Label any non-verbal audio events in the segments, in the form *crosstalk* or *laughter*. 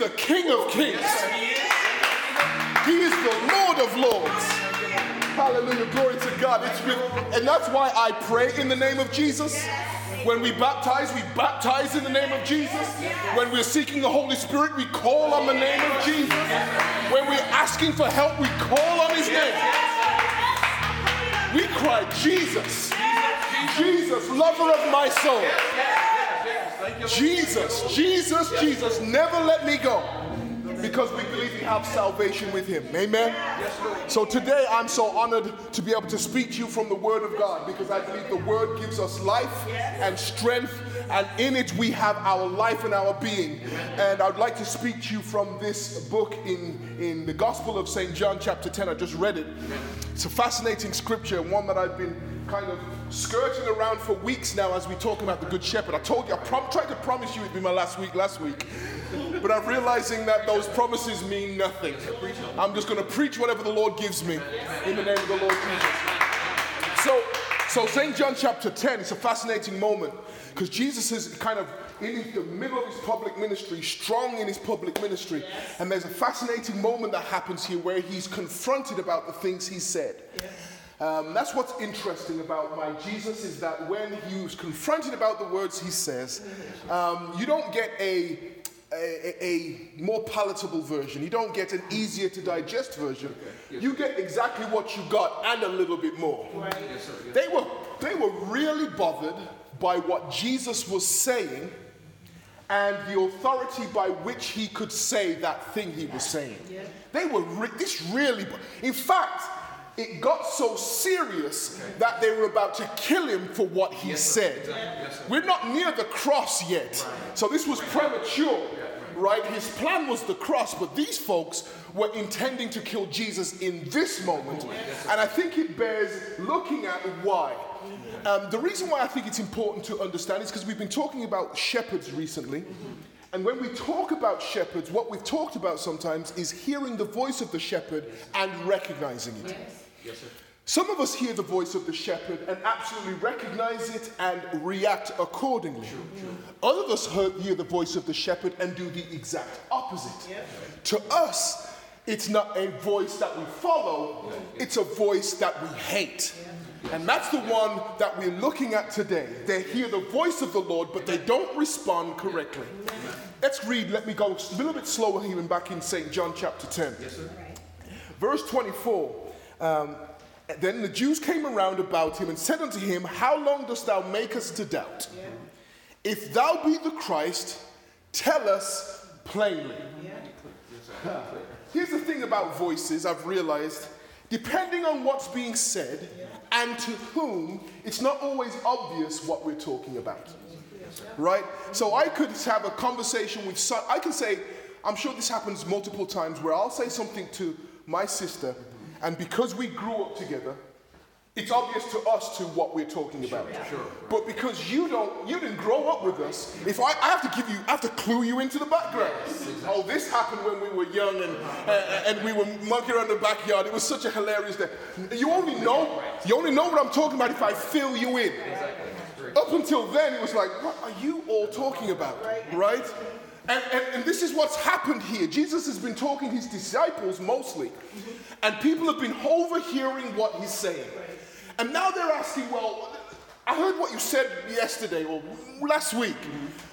the King of Kings. He is the Lord of Lords. Hallelujah. Glory to God. It's with, and that's why I pray in the name of Jesus. When we baptize, we baptize in the name of Jesus. When we're seeking the Holy Spirit, we call on the name of Jesus. When we're asking for help, we call on His name. We cry, Jesus, Jesus, lover of my soul. Jesus, Jesus, Jesus, never let me go because we believe we have salvation with him. Amen. So today I'm so honored to be able to speak to you from the word of God because I believe the word gives us life and strength and in it we have our life and our being. And I'd like to speak to you from this book in in the Gospel of St. John chapter 10. I just read it. It's a fascinating scripture, one that I've been kind of skirting around for weeks now as we talk about the Good Shepherd. I told you, I prom- tried to promise you it'd be my last week last week, *laughs* but I'm realizing that those promises mean nothing. I'm just going to preach whatever the Lord gives me in the name of the Lord Jesus. So, so St. John chapter 10 is a fascinating moment because Jesus is kind of in the middle of his public ministry, strong in his public ministry, and there's a fascinating moment that happens here where he's confronted about the things he said. Um, that's what's interesting about my Jesus is that when he was confronted about the words he says, um, you don't get a, a, a, more palatable version. You don't get an easier to digest version. You get exactly what you got and a little bit more. They were, they were really bothered by what Jesus was saying and the authority by which he could say that thing he was saying. They were, re- this really, in fact, it got so serious that they were about to kill him for what he yes, said. Exactly. Yes, we're not near the cross yet. So this was premature, right? His plan was the cross, but these folks were intending to kill Jesus in this moment. And I think it bears looking at why. Um, the reason why I think it's important to understand is because we've been talking about shepherds recently. And when we talk about shepherds, what we've talked about sometimes is hearing the voice of the shepherd and recognizing it. Yes. Yes, sir. Some of us hear the voice of the shepherd and absolutely recognize it and react accordingly. True, true. Other of us hear the voice of the shepherd and do the exact opposite. Yeah. To us, it's not a voice that we follow, it's a voice that we hate. And that's the one that we're looking at today. They hear the voice of the Lord, but they don't respond correctly. Let's read, let me go a little bit slower here and back in St. John chapter 10. Yes, Verse 24. Um, then the Jews came around about him and said unto him, How long dost thou make us to doubt? Yeah. If thou be the Christ, tell us plainly. Yeah. Here's the thing about voices I've realized depending on what's being said yeah. and to whom, it's not always obvious what we're talking about. Right? So I could have a conversation with, some, I can say, I'm sure this happens multiple times where I'll say something to my sister and because we grew up together, it's obvious to us to what we're talking about. Sure, sure, But because you don't, you didn't grow up with us. If I, I have to give you, I have to clue you into the background. Yes, exactly. Oh, this happened when we were young and uh, and we were monkeying around the backyard. It was such a hilarious day. You only know, you only know what I'm talking about if I fill you in. Exactly. Up until then, it was like, what are you all talking about, right? And, and, and this is what's happened here. Jesus has been talking to his disciples mostly. And people have been overhearing what he's saying. And now they're asking, well, I heard what you said yesterday or last week,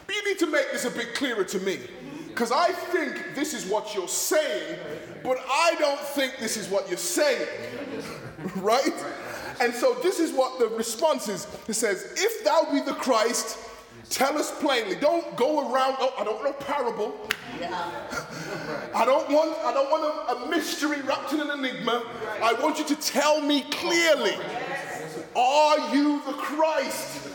but you need to make this a bit clearer to me. Because I think this is what you're saying, but I don't think this is what you're saying. *laughs* right? And so this is what the response is. It says, If thou be the Christ, tell us plainly. Don't go around, oh, I don't know parable. I don't want, I don't want a, a mystery wrapped in an enigma. I want you to tell me clearly. Are you the Christ?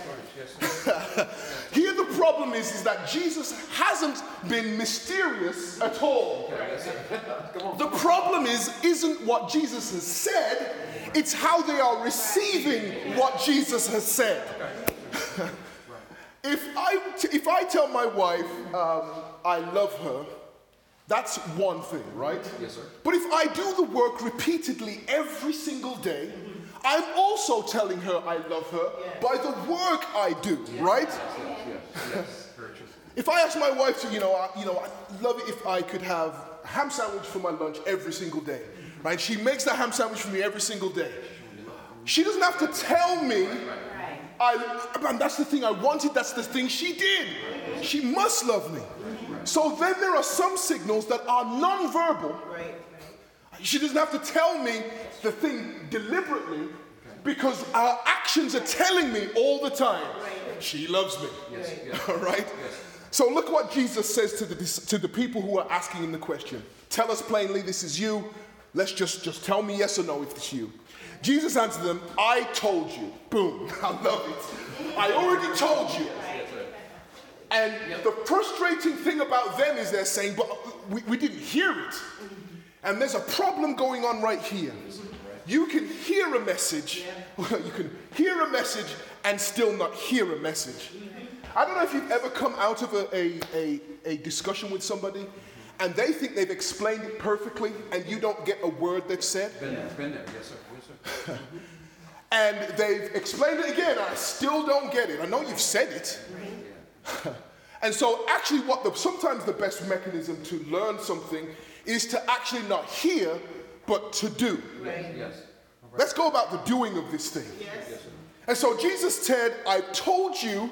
*laughs* Here the problem is, is that Jesus hasn't been mysterious at all. The problem is, isn't what Jesus has said, it's how they are receiving what Jesus has said. *laughs* if, I, if I tell my wife, um, I love her, that's one thing, right? Yes, sir. But if I do the work repeatedly every single day, I'm also telling her I love her by the work I do, right? Yes, yes, yes. If I ask my wife to, you know, I, you know, I'd love it if I could have a ham sandwich for my lunch every single day, right? She makes that ham sandwich for me every single day. She doesn't have to tell me. I, and that's the thing I wanted. That's the thing she did. She must love me. So then there are some signals that are non-verbal. She doesn't have to tell me the thing deliberately because our actions are telling me all the time she loves me. *laughs* All right? So look what Jesus says to the, to the people who are asking him the question. Tell us plainly this is you. Let's just, just tell me yes or no if it's you. Jesus answered them, I told you. Boom. *laughs* I love it. I already told you. And the frustrating thing about them is they're saying, but we, we didn't hear it. And there's a problem going on right here. You can hear a message, *laughs* you can hear a message and still not hear a message. I don't know if you've ever come out of a, a, a, a discussion with somebody and they think they've explained it perfectly and you don't get a word they've said. Been there, been there, yes sir, yes sir. *laughs* and they've explained it again, I still don't get it. I know you've said it. *laughs* and so, actually, what the, sometimes the best mechanism to learn something is to actually not hear, but to do. Yes, yes. Let's go about the doing of this thing. Yes, sir. And so Jesus said, I told you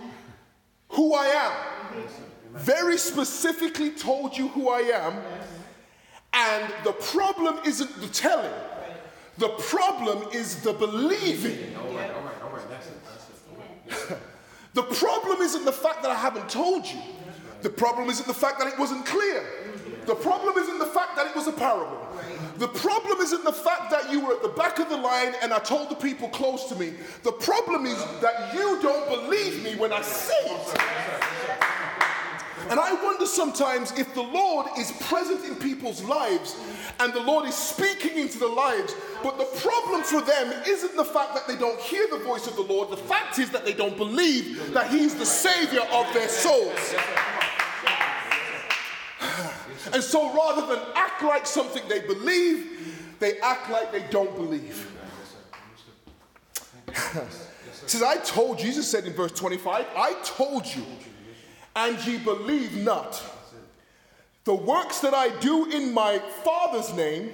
who I am. Very specifically told you who I am. And the problem isn't the telling, the problem is the believing. All right, all right, all right, that's it, that's it. All right. Yes, sir. The problem isn't the fact that I haven't told you. The problem isn't the fact that it wasn't clear. The problem isn't the fact that it was a parable. The problem isn't the fact that you were at the back of the line and I told the people close to me. The problem is that you don't believe me when I say it. And I wonder sometimes if the Lord is present in people's lives and the Lord is speaking into their lives, but the problem for them isn't the fact that they don't hear the voice of the Lord. The fact is that they don't believe that He's the Savior of their souls. And so rather than act like something they believe, they act like they don't believe. *laughs* says, I told, Jesus said in verse 25, I told you, and ye believe not. The works that I do in my Father's name,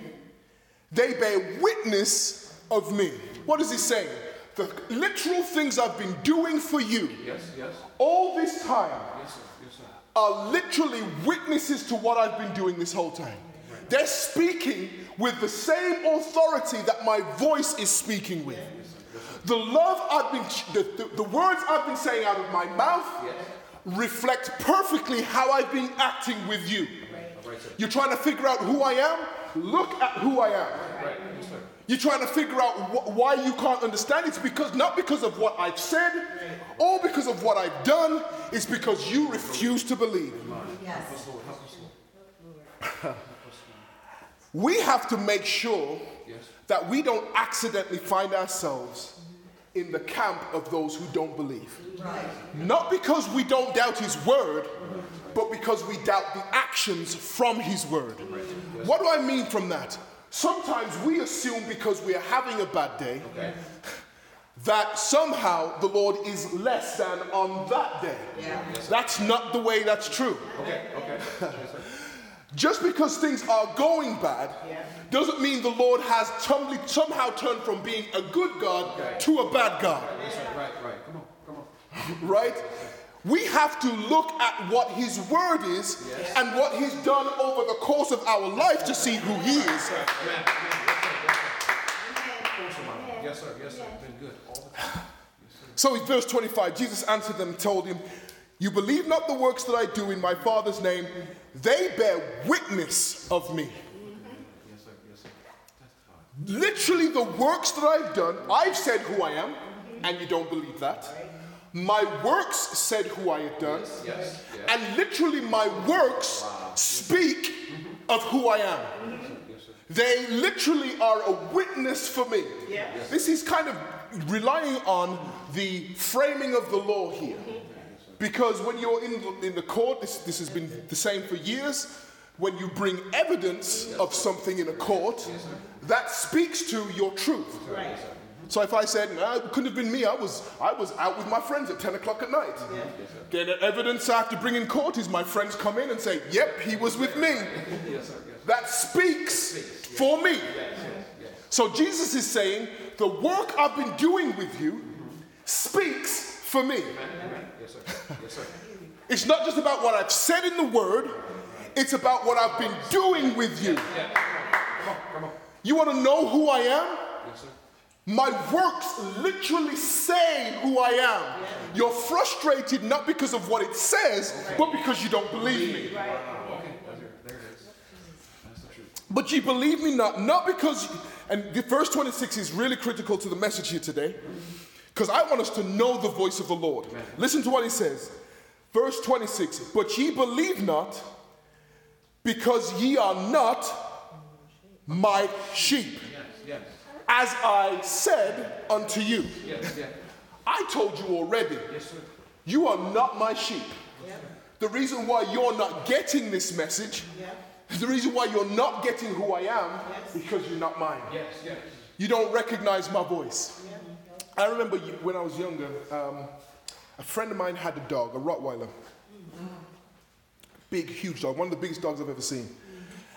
they bear witness of me. What is he saying? The literal things I've been doing for you Yes, yes, all this time yes, sir, yes, sir. are literally witnesses to what I've been doing this whole time. They're speaking with the same authority that my voice is speaking with. The love I've been, the, the, the words I've been saying out of my mouth reflect perfectly how I've been acting with you. Right. You're trying to figure out who I am? Look at who I am. Right, yes. You're trying to figure out wh- why you can't understand. It's because not because of what I've said or because of what I've done. It's because you refuse to believe. Lord. *laughs* We have to make sure that we don't accidentally find ourselves in the camp of those who don't believe. Not because we don't doubt his word, but because we doubt the actions from his word. What do I mean from that? Sometimes we assume because we are having a bad day Okay. that somehow the Lord is less than on that day. That's not the way that's true. Okay, okay. *laughs* Yes. Just because things are going bad doesn't mean the Lord has tumbly, somehow turned from being a good God to a bad God, Yes, sir. Right, right. Come on, come on. right? We have to look at what His Word is and what He's done over the course of our life to see who He is. Yes, sir, yes, sir. Been good all the time. So in verse 25, Jesus answered them and told him, You believe not the works that I do in my Father's name, they bear witness of me. Yes, sir, yes, sir. Literally, the works that I've done, I've said who I am, and you don't believe that. My works said who I had done, Yes, yes. and literally, my works speak of who I am. They literally are a witness for me. This is kind of relying on the framing of the law here. Because when you're in the, in the court, this, this has been the same for years. When you bring evidence of something in a court, that speaks to your truth. So if I said, nah, it couldn't have been me, I was, I was out with my friends at 10 o'clock at night. Then the evidence I have to bring in court is my friends come in and say, yep, he was with me. That speaks for me. So Jesus is saying, the work I've been doing with you speaks for me. Yes, sir. Yes, sir. It's not just about what I've said in the word, it's about what I've been doing with you. Come on, come on. You want to know who I am? Yes, sir. My works literally say who I am. You're frustrated not because of what it says, but because you don't believe me. Okay, there, there it is. That's the truth. But you believe me not, not because, and the verse 26 is really critical to the message here today, because I want us to know the voice of the Lord. Listen to what he says. Verse 26 But ye believe not, because ye are not my sheep, Yes, yes, as I said unto you. yes, yes. I told you already, Yes, sir. you are not my sheep. The reason why you're not getting this message, the reason why you're not getting who I am, because you're not mine. Yes, yes. You don't recognize my voice. I remember when I was younger, um, a friend of mine had a dog, a Rottweiler. Big, huge dog, one of the biggest dogs I've ever seen.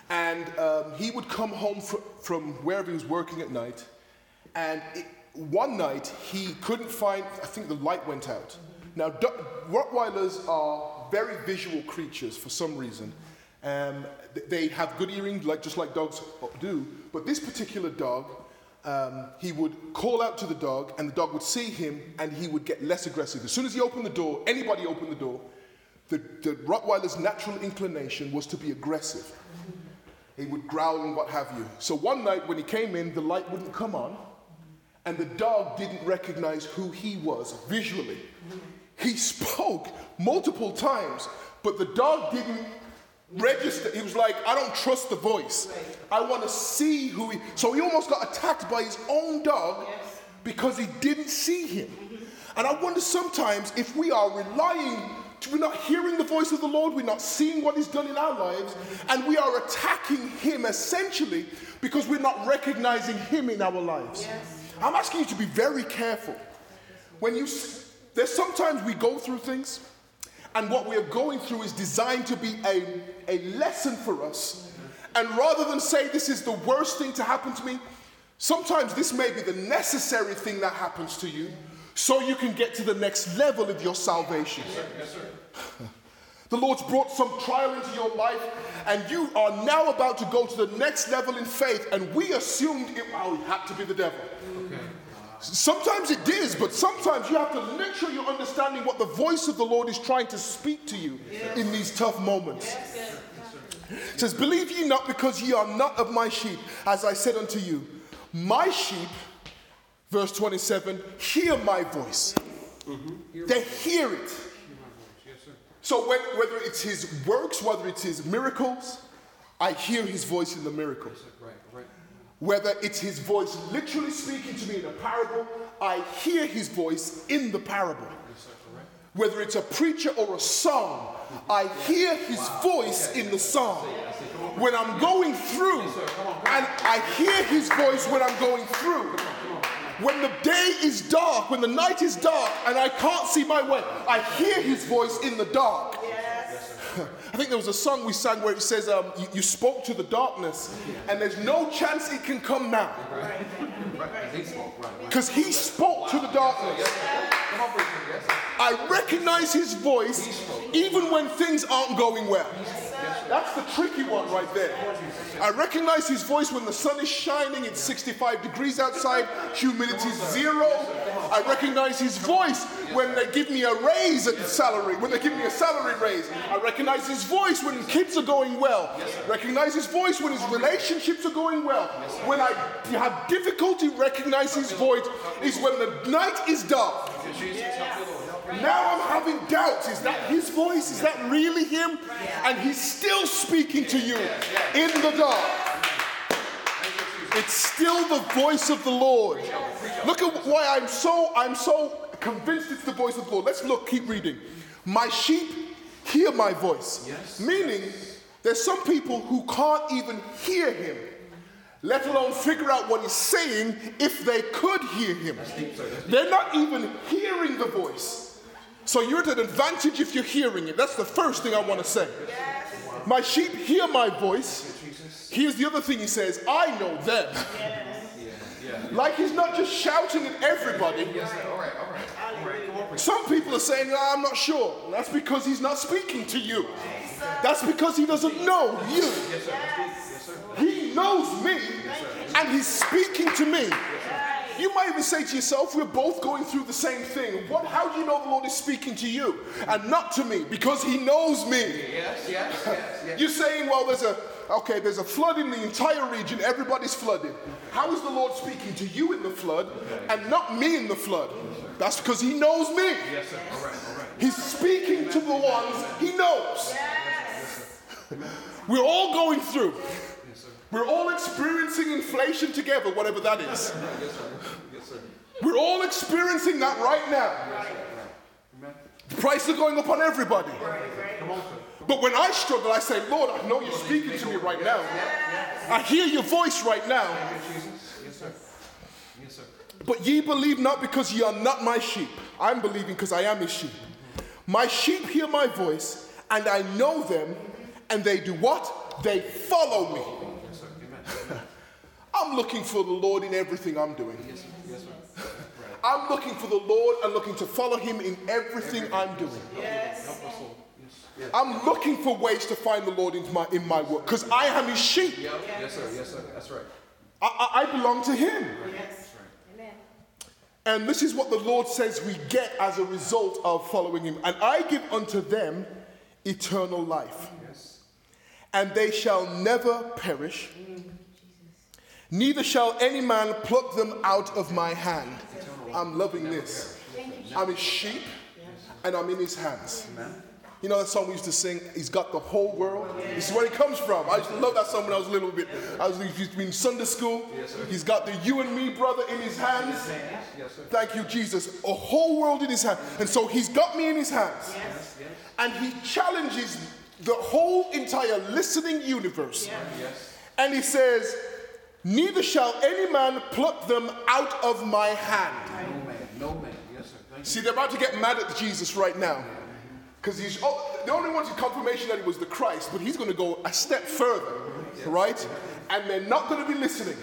And um, he would come home fr- from wherever he was working at night. And it, one night he couldn't find, I think the light went out. Now, do- Rottweilers are very visual creatures for some reason. Um, they have good hearing, like, just like dogs do. But this particular dog, um, he would call out to the dog, and the dog would see him, and he would get less aggressive. As soon as he opened the door, anybody opened the door, the, the Rottweiler's natural inclination was to be aggressive. He would growl and what have you. So one night when he came in, the light wouldn't come on, and the dog didn't recognize who he was visually. He spoke multiple times, but the dog didn't register. He was like, I don't trust the voice. I want to see who he. So he almost got attacked by his own dog because he didn't see him. And I wonder sometimes if we are relying, we're not hearing the voice of the Lord, we're not seeing what He's done in our lives, and we are attacking Him essentially because we're not recognizing Him in our lives. I'm asking you to be very careful. When you, there's sometimes we go through things, and what we are going through is designed to be a, a lesson for us. And rather than say this is the worst thing to happen to me, sometimes this may be the necessary thing that happens to you so you can get to the next level of your salvation. Yes, sir. *laughs* The Lord's brought some trial into your life, and you are now about to go to the next level in faith. And we assumed it, well, it had to be the devil. Sometimes it is, but sometimes you have to make sure you're understanding what the voice of the Lord is trying to speak to you in these tough moments. It says, Believe ye not because ye are not of my sheep, as I said unto you. My sheep, verse 27, hear my voice. Mm-hmm. They hear it. So when, whether it's his works, whether it's his miracles, I hear his voice in the miracles. Whether it's his voice literally speaking to me in a parable, I hear his voice in the parable. Whether it's a preacher or a song, I hear his voice in the song. When I'm going through, and I hear his voice when I'm going through. When the day is dark, when the night is dark, and I can't see my way, I hear his voice in the dark. I think there was a song we sang where it says, um, you, you spoke to the darkness, and there's no chance it can come now. Because he spoke to the darkness. I recognize his voice even when things aren't going well. That's the tricky one right there. I recognize his voice when the sun is shining, it's 65 degrees outside, humidity's zero. I recognize his voice when they give me a raise at the salary, when they give me a salary raise. I recognize his voice when kids are going well. Recognize his voice when his relationships are going well. When I have difficulty recognizing his voice is when the night is dark. Jesus, help the Lord. Help your Now I'm having doubts. Is that his voice? Is that really him? And he's still speaking to you in the dark. It's still the voice of the Lord. Look at why I'm so I'm so convinced it's the voice of the Lord. Let's look, keep reading. My sheep hear my voice. Yes. Meaning there's some people who can't even hear him. let alone figure out what he's saying if they could hear him. They're not even hearing the voice. So you're at an advantage if you're hearing it. That's the first thing I want to say. My sheep hear my voice. Here's the other thing he says I know them. Like he's not just shouting at everybody. Some people are saying, "No, I'm not sure. That's because he's not speaking to you. That's because he doesn't know you. He knows me and he's speaking to me. You might even say to yourself, we're both going through the same thing. What, how do you know the Lord is speaking to you and not to me? Because he knows me. Yes, yes, yes, yes. You're saying, well, there's a, okay, there's a flood in the entire region, everybody's flooded. How is the Lord speaking to you in the flood and not me in the flood? That's because he knows me. Yes, sir. All right, all right. He's speaking to the ones he knows. Yes. We're all going through. We're all experiencing inflation together, whatever that is. Yes, sir. Yes, sir. We're all experiencing that right now. Amen. The prices are going up on everybody. But when I struggle, I say, Lord, I know you're speaking to me right now. I hear your voice right now. Jesus. Yes, sir. Yes, sir. But ye believe not because ye are not my sheep. I'm believing because I am his sheep. My sheep hear my voice, and I know them, and they do what? They follow me. Yes, sir. Amen. I'm looking for the Lord in everything I'm doing. Yes, sir. Yes, sir. *laughs* I'm looking for the Lord and looking to follow him in everything I'm doing. Help us, Lord. Yes. I'm looking for ways to find the Lord in my, in my work because I am his sheep. Yep. Yes, sir. Yes, sir. That's right. I, I, I belong to him. That's right. And this is what the Lord says we get as a result of following him. And I give unto them eternal life, Yes. and they shall never perish, neither shall any man pluck them out of my hand. I'm loving this. I'm his sheep, and I'm in his hands. You know that song we used to sing, He's got the whole world? This is where it comes from. I used to love that song when I was a little bit, I was used to be in Sunday school. He's got the you and me brother in his hands. Thank you, Jesus. A whole world in his hands. And so he's got me in his hands. And he challenges the whole entire listening universe. And he says, Neither shall any man pluck them out of my hand. No man. No man. Yes, sir. Thank you. See, they're about to get mad at Jesus right now. Because he's oh, they only wanted confirmation that he was the Christ, but he's going to go a step further, right? And they're not going to be listening.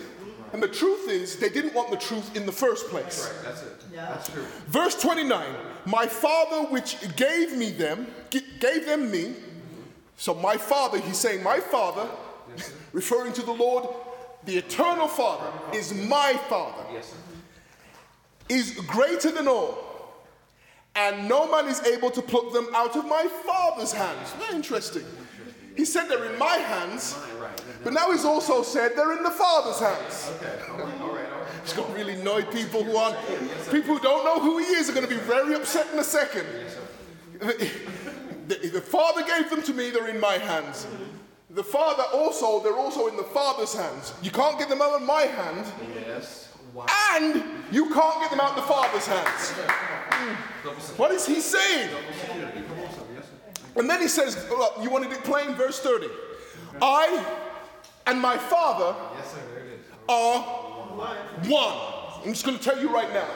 And the truth is, they didn't want the truth in the first place. Right. That's it. Yeah. That's true. Verse 29 My Father, which gave me them, gave them me. So, my Father, he's saying, My Father, *laughs* referring to the Lord, the eternal Father, is my Father, Yes, is greater than all. And no man is able to pluck them out of my Father's hands. Very interesting. He said they're in my hands, but now he's also said they're in the Father's hands. It's going to really annoy people who aren't, people who don't know who he is are going to be very upset in a second. *laughs* The, the Father gave them to me, they're in my hands. The Father also, they're also in the Father's hands. You can't get them out of my hand, Yes. Wow. and you can't get them out of the Father's hands. What is he saying? Come on, sir. Yes, sir. And then he says, look, you wanted it plain, verse 30. I and my Father Yes, sir. There it is. are one. I'm just going to tell you right now.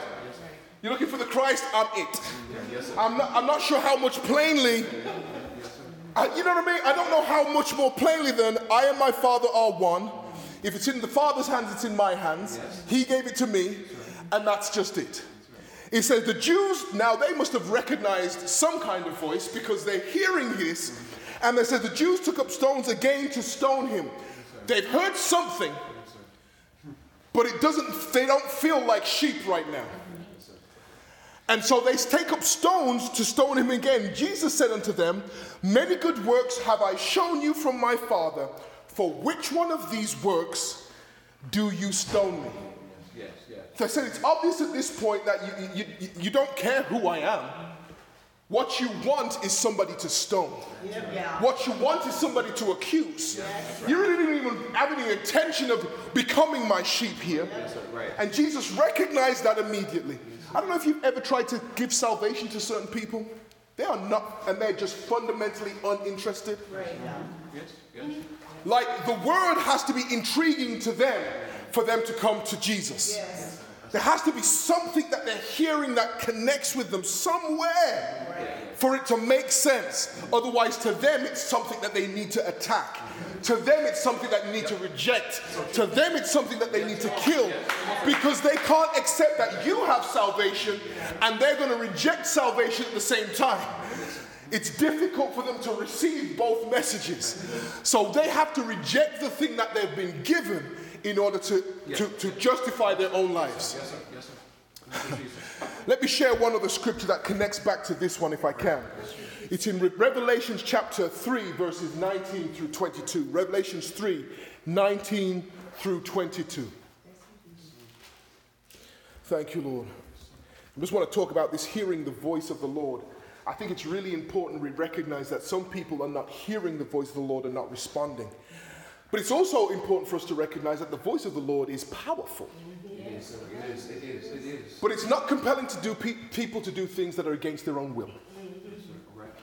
You're looking for the Christ, I'm it. I'm not, I'm not sure how much plainly, I- you know what I mean? I don't know how much more plainly than I and my Father are one. If it's in the Father's hands, it's in my hands. He gave it to me, and that's just it. It says the Jews, now they must have recognized some kind of voice because they're hearing this. And they said the Jews took up stones again to stone him. They've heard something, but it doesn't, they don't feel like sheep right now. And so they take up stones to stone him again. Jesus said unto them, Many good works have I shown you from my Father. For which one of these works do you stone me? Yes, yes. So I said, It's obvious at this point that you, you, you, don't care who I am. What you want is somebody to stone. What you want is somebody to accuse. You really didn't even have any intention of becoming my sheep here. right. And Jesus recognized that immediately. I don't know if you've ever tried to give salvation to certain people. They are not, and they're just fundamentally uninterested. Yes, yes. Like the word has to be intriguing to them for them to come to Jesus. There has to be something that they're hearing that connects with them somewhere for it to make sense. Otherwise, to them, it's something that they need to attack. To them, it's something that they need to reject. To them, it's something that they need to kill because they can't accept that you have salvation and they're going to reject salvation at the same time. It's difficult for them to receive both messages. So they have to reject the thing that they've been given in order to, to, to justify their own lives. Yes, sir. Yes, sir. Let me share one other scripture that connects back to this one if I can. It's in Re- Revelations chapter 3, verses 19 through 22. Revelations 3, 19 through 22. Thank you, Lord. I just want to talk about this hearing the voice of the Lord. I think it's really important we recognize that some people are not hearing the voice of the Lord and not responding. But it's also important for us to recognize that the voice of the Lord is powerful. Is, it is, it is, it is. But it's not compelling to do pe- people to do things that are against their own will.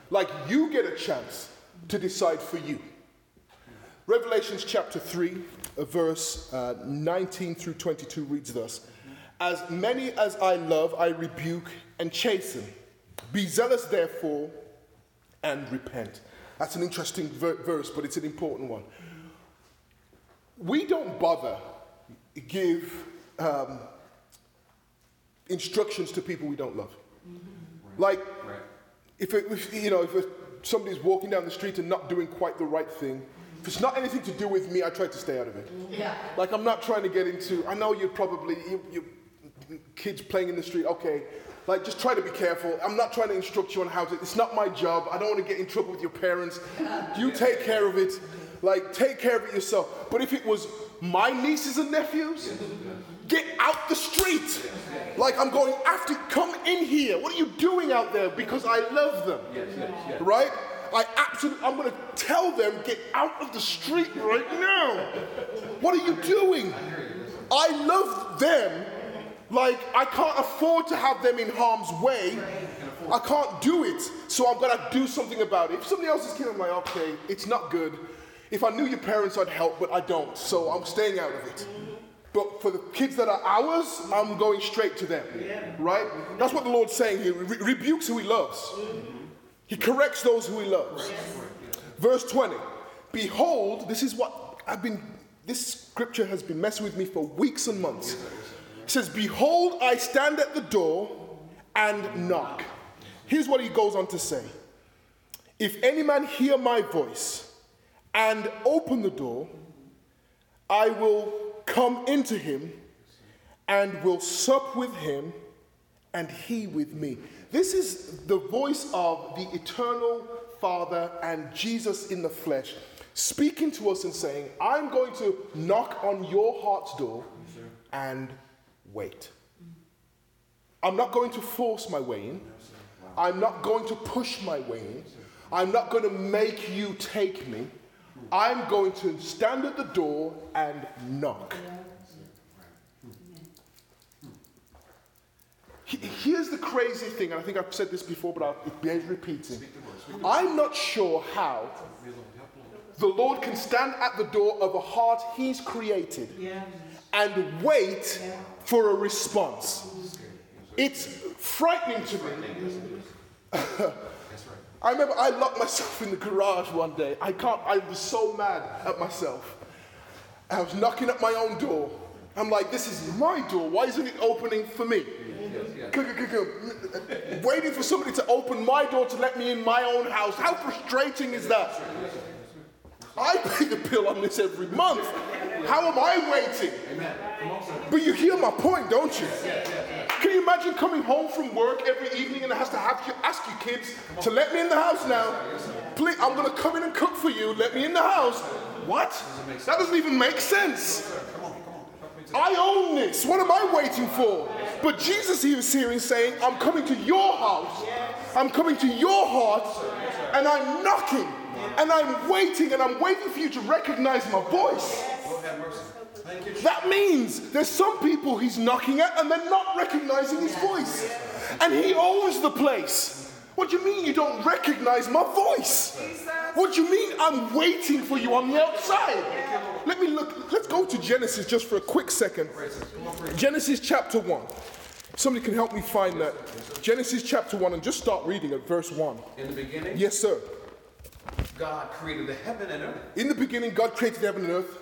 Like you get a chance to decide for you. Revelations chapter 3, uh, verse uh, 19 through 22 reads thus As many as I love, I rebuke and chasten. Be zealous, therefore, and repent. That's an interesting ver- verse, but it's an important one. We don't bother give um, instructions to people we don't love. Like, Right. if, it, if you know, if it, somebody's walking down the street and not doing quite the right thing, if it's not anything to do with me, I try to stay out of it. Yeah. Like I'm not trying to get into. I know you're probably you, you kids playing in the street. Okay, like just try to be careful. I'm not trying to instruct you on how to. It's not my job. I don't want to get in trouble with your parents. You take care of it. Like take care of it yourself. But if it was my nieces and nephews, get out the street. Like I'm going after. Come in here. What are you doing out there? Because I love them. Right? I absolutely, I'm going to tell them, get out of the street right now. What are you doing? I love them like I can't afford to have them in harm's way. I can't do it, so I'm gonna do something about it. If somebody else is kid, I'm like, okay, it's not good. If I knew your parents, I'd help, but I don't, so I'm staying out of it. But for the kids that are ours, I'm going straight to them. Right? That's what the Lord's saying here. Re- rebukes who He loves. He corrects those who he loves. Verse 20 Behold, this is what I've been, this scripture has been messing with me for weeks and months. It says, Behold, I stand at the door and knock. Here's what he goes on to say If any man hear my voice and open the door, I will come into him and will sup with him and he with me. This is the voice of the eternal Father and Jesus in the flesh speaking to us and saying, I'm going to knock on your heart's door and wait. I'm not going to force my way in. I'm not going to push my way in. I'm not going to make you take me. I'm going to stand at the door and knock. Here's the crazy thing, and I think I've said this before, but I'll, it bears repeating. I'm not sure how the Lord can stand at the door of a heart He's created and wait for a response. It's frightening to me. *laughs* I remember I locked myself in the garage one day. I can't, I was so mad at myself. I was knocking at my own door. I'm like, this is my door. Why isn't it opening for me? Waiting for somebody to open my door to let me in my own house. How frustrating is that? I pay the bill on this every month. How am I waiting? But you hear my point, don't you? You imagine coming home from work every evening and have to have you ask you kids to let me in the house now? Please, I'm gonna come in and cook for you. Let me in the house. What? That doesn't even make sense. I own this. What am I waiting for? But Jesus he was here and saying, I'm coming to your house. I'm coming to your heart and I'm knocking and I'm waiting and I'm waiting for you to recognize my voice. Lord have mercy. Thank you. That means there's some people he's knocking at and they're not recognizing his voice. And he owns the place. What do you mean you don't recognize my voice? What do you mean I'm waiting for you on the outside? Let me look. Let's go to Genesis just for a quick second. Genesis chapter 1. Somebody can help me find that. Genesis chapter 1 and just start reading at verse 1. In the beginning, Yes, sir. God created the heaven and earth. In the beginning, God created heaven and earth.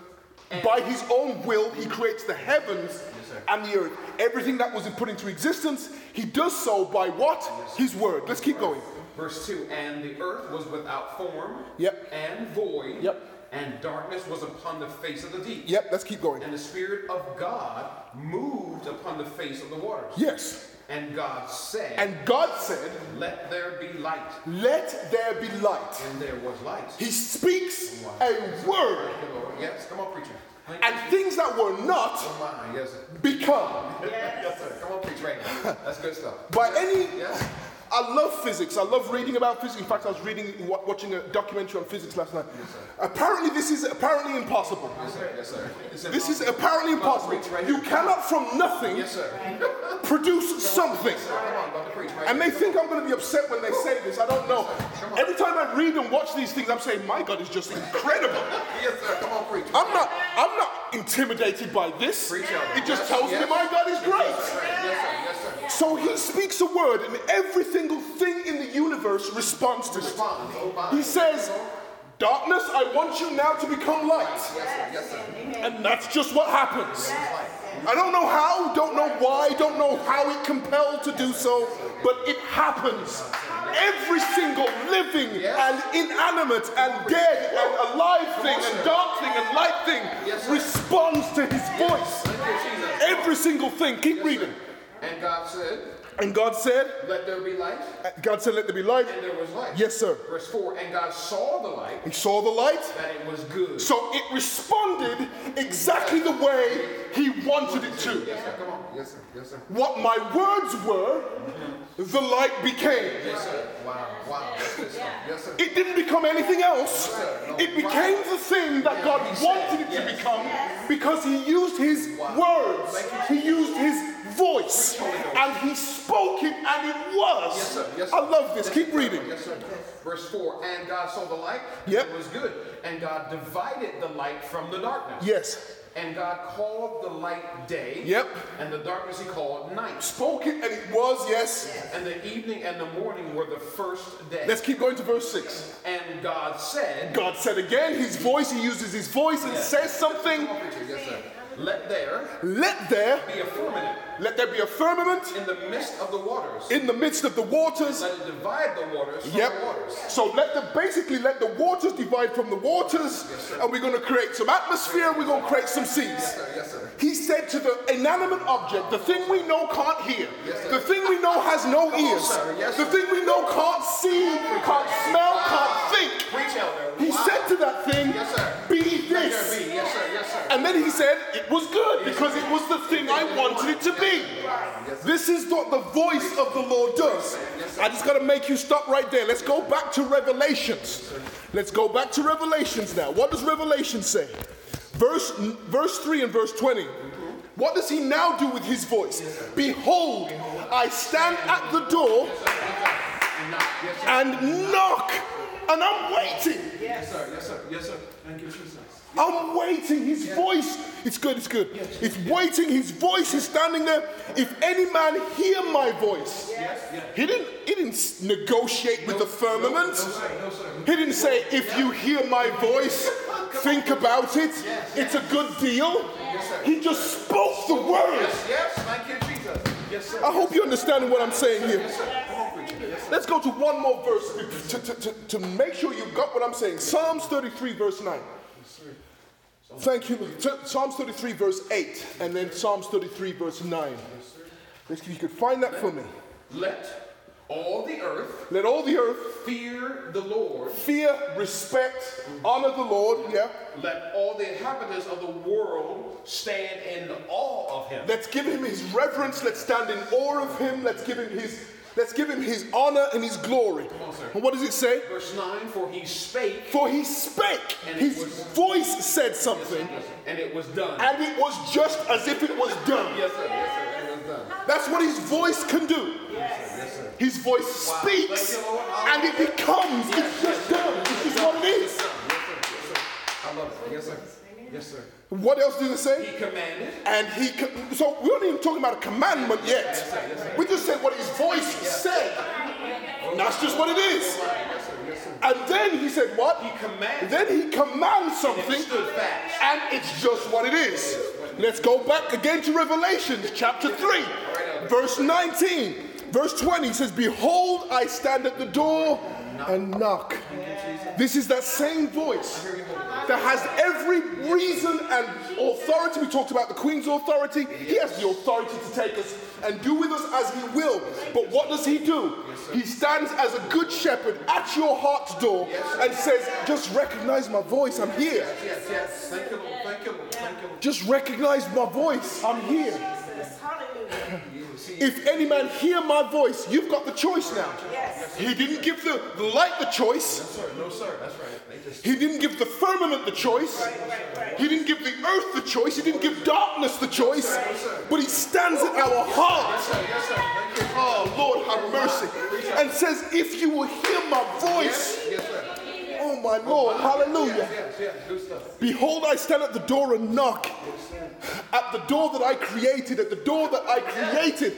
By his own will, he creates the heavens and the earth. Everything that was put into existence, he does so by what? His word. Let's keep going. Verse 2 And the earth was without form Yep. and void, Yep. and darkness was upon the face of the deep. Yep, let's keep going. And the Spirit of God moved upon the face of the waters. Yes. And God said, And God said, Let there be light. Let there be light. And there was light. He speaks a word. Yes, come on, preacher. Thank and things that were not Oh, yes, become. *laughs* Yes, sir. Come on, preach right now. That's good stuff. By any, Yes. I love physics. I love reading about physics. In fact, I was reading, watching a documentary on physics last night. Apparently, this is apparently impossible. Yes, sir. Yes, sir. This is apparently impossible. right You cannot, from nothing, Yes, sir. produce something. Sir, Come on, preach right And they think I'm going to be upset when they say this. I don't know. Every time I read and watch these things, I'm saying, my God is just incredible. *laughs* Yes, sir. Come on, preach. I'm not, I'm not intimidated by this. Preach, It just Yes, tells me my God is great. So he speaks a word, and every single thing in the universe responds to it. He says, Darkness, I want you now to become light. Yes, sir. Yes, sir. And that's just what happens. I don't know how, don't know why, don't know how it compelled to do so, but it happens. Every single living and inanimate and dead and alive thing and dark thing and light thing responds to his voice. Thank you, Jesus. Every single thing. Keep reading. And God said, And God said, Let there be light. Uh, God said, let there be light. And there was light. Yes, sir. Verse 4 And God saw the light, He saw the light, that it was good. so it responded exactly the way he wanted it to. Yes, sir. Come on. Yes, sir. Yes, sir. What my words were, mm-hmm. the light became. Yes, sir. Wow. Wow. That's good stuff. Yes, sir. It didn't become anything else. It became the thing that God wanted it to become because he used his words. He used his voice. And he spoke it and it Yes, was. sir. Yes, sir. I love this. Keep reading. Yes, sir. Verse 4 And God saw the light, Yep. it was good. And God divided the light from the darkness. Yes. And God called the light day. Yep. And the darkness he called night. Spoke it and it was, yes. And the evening and the morning were the first day. Let's keep going to verse 6. and God said, God said again, his voice, he uses his voice and says something. Come on, preacher. Yes, sir. Let there Let there, be a firmament let there be a firmament in the midst of the waters. in the midst of the waters. Let it divide the waters from Yep. the waters. So let the basically let the waters divide from the waters, and we're going to create some atmosphere. We're going to create some seas. Yes, sir. Yes, sir. He said to the inanimate object, the thing we know can't hear, the thing we know has no ears, sir. Yes, the thing we know can't see, can't smell, can't think. He Wow. said to that thing, Yes, sir. "Be this." be. Yes, sir. Yes, sir. And then he said, It was good because it was the thing I wanted it to be. This is what the voice of the Lord does. I just got to make you stop right there. Let's go back to Revelations. Let's go back to Revelations now. What does Revelation say? Verse, verse 3 and verse 20. What does he now do with his voice? Behold, I stand at the door and knock, and I'm waiting. Yes, sir. Yes, sir. Yes, sir. Thank you, Jesus. I'm waiting. His voice, it's good, it's good. It's waiting. His voice is standing there. If any man hear my voice, he didn't, he didn't negotiate with the firmament. No, sir. No, sir. He didn't say, if you hear my voice, think about it. It's a good deal. He just spoke the words. Yes, yes. Thank you, Jesus. Yes, sir. I hope you're understanding what I'm saying here. Yes, sir. Come on, preacher. Yes, sir. Let's go to one more verse to, to, to, to make sure you got what I'm saying. Psalms 33, verse 9. Thank you. Psalms 33, verse 8, and then Psalms 33, verse 9. If you could find that for me. Let all the earth Let all the earth fear the Lord. fear, respect, honor the Lord. Yeah. Let all the inhabitants of the world stand in awe of him. Let's give him his reverence. Let's stand in awe of him. Let's give him his let's give him his honor and his glory. on. And what does it say? Verse 9 For he spake, For he spake, And his was- voice said something, and it was done. and it was just as if it was done. Yes, sir. Yes, sir. It was done. That's what his voice can do. Yes, sir. His voice speaks Thank you, Lord. and it becomes, it's just done. This is what it I love it. Yes, sir. Yes, sir. What else did it say? He commanded. And he, co- so we're not even talking about a commandment yet. We just said what his voice said. That's just what it is. And then he said what? He commanded. Then he commands something, and it's just what it is. Let's go back again to Revelations chapter 3, verse 19. Verse 20 says, Behold, I stand at the door and knock. This is that same voice that has every reason and authority. We talked about the Queen's authority. He has the authority to take us and do with us as He will. But what does He do? He stands as a good shepherd at your heart's door and says, Just recognize my voice. I'm here. Yes, yes. Thank you, Lord. Thank you, Lord. Thank you, Just recognize my voice. I'm here. Jesus, hallelujah. If any man hear my voice, you've got the choice now. Yes. He didn't give the, the light the choice. No, Sir, no, sir. That's right. They just. He didn't give the firmament the choice. He didn't give the earth the choice. He didn't give darkness the choice. But he stands at our heart. Yes, sir. Oh, Lord, have mercy. And says, If you will hear my voice, Yes, sir. Oh, my Lord, hallelujah. Yes, yes. Good stuff. Behold, I stand at the door and knock. At the door that I created, at the door that I created.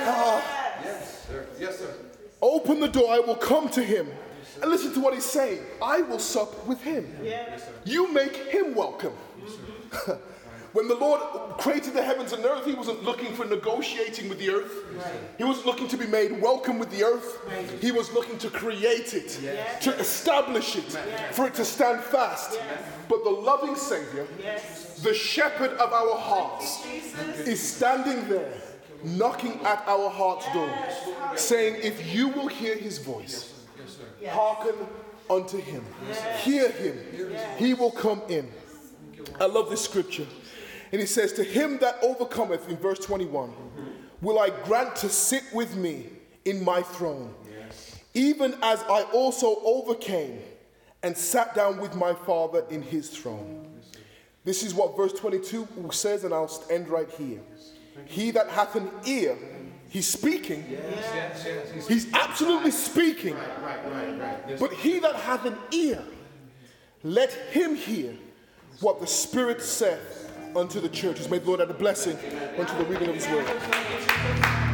Ah. Yes, sir. Yes, sir. Open the door, I will come to him. And listen to what he's saying. I will sup with him. You make him welcome. *laughs* when the Lord created the heavens and earth, he wasn't looking for negotiating with the earth. He wasn't looking to be made welcome with the earth. He was looking to create it, to establish it, for it to stand fast. But the loving Savior, the shepherd of our hearts, is standing there, knocking at our heart's door, saying, If you will hear his voice, hearken unto him, hear him, he will come in. I love this scripture. And he says, To him that overcometh, in verse 21, will I grant to sit with me in my throne, even as I also overcame and sat down with my Father in his throne. This is what verse 22 says, and I'll end right here. He that hath an ear, he's speaking. Yes, yes. He's absolutely speaking. But he that hath an ear, let him hear what the Spirit saith unto the churches. May the Lord add a blessing unto the reading of his word.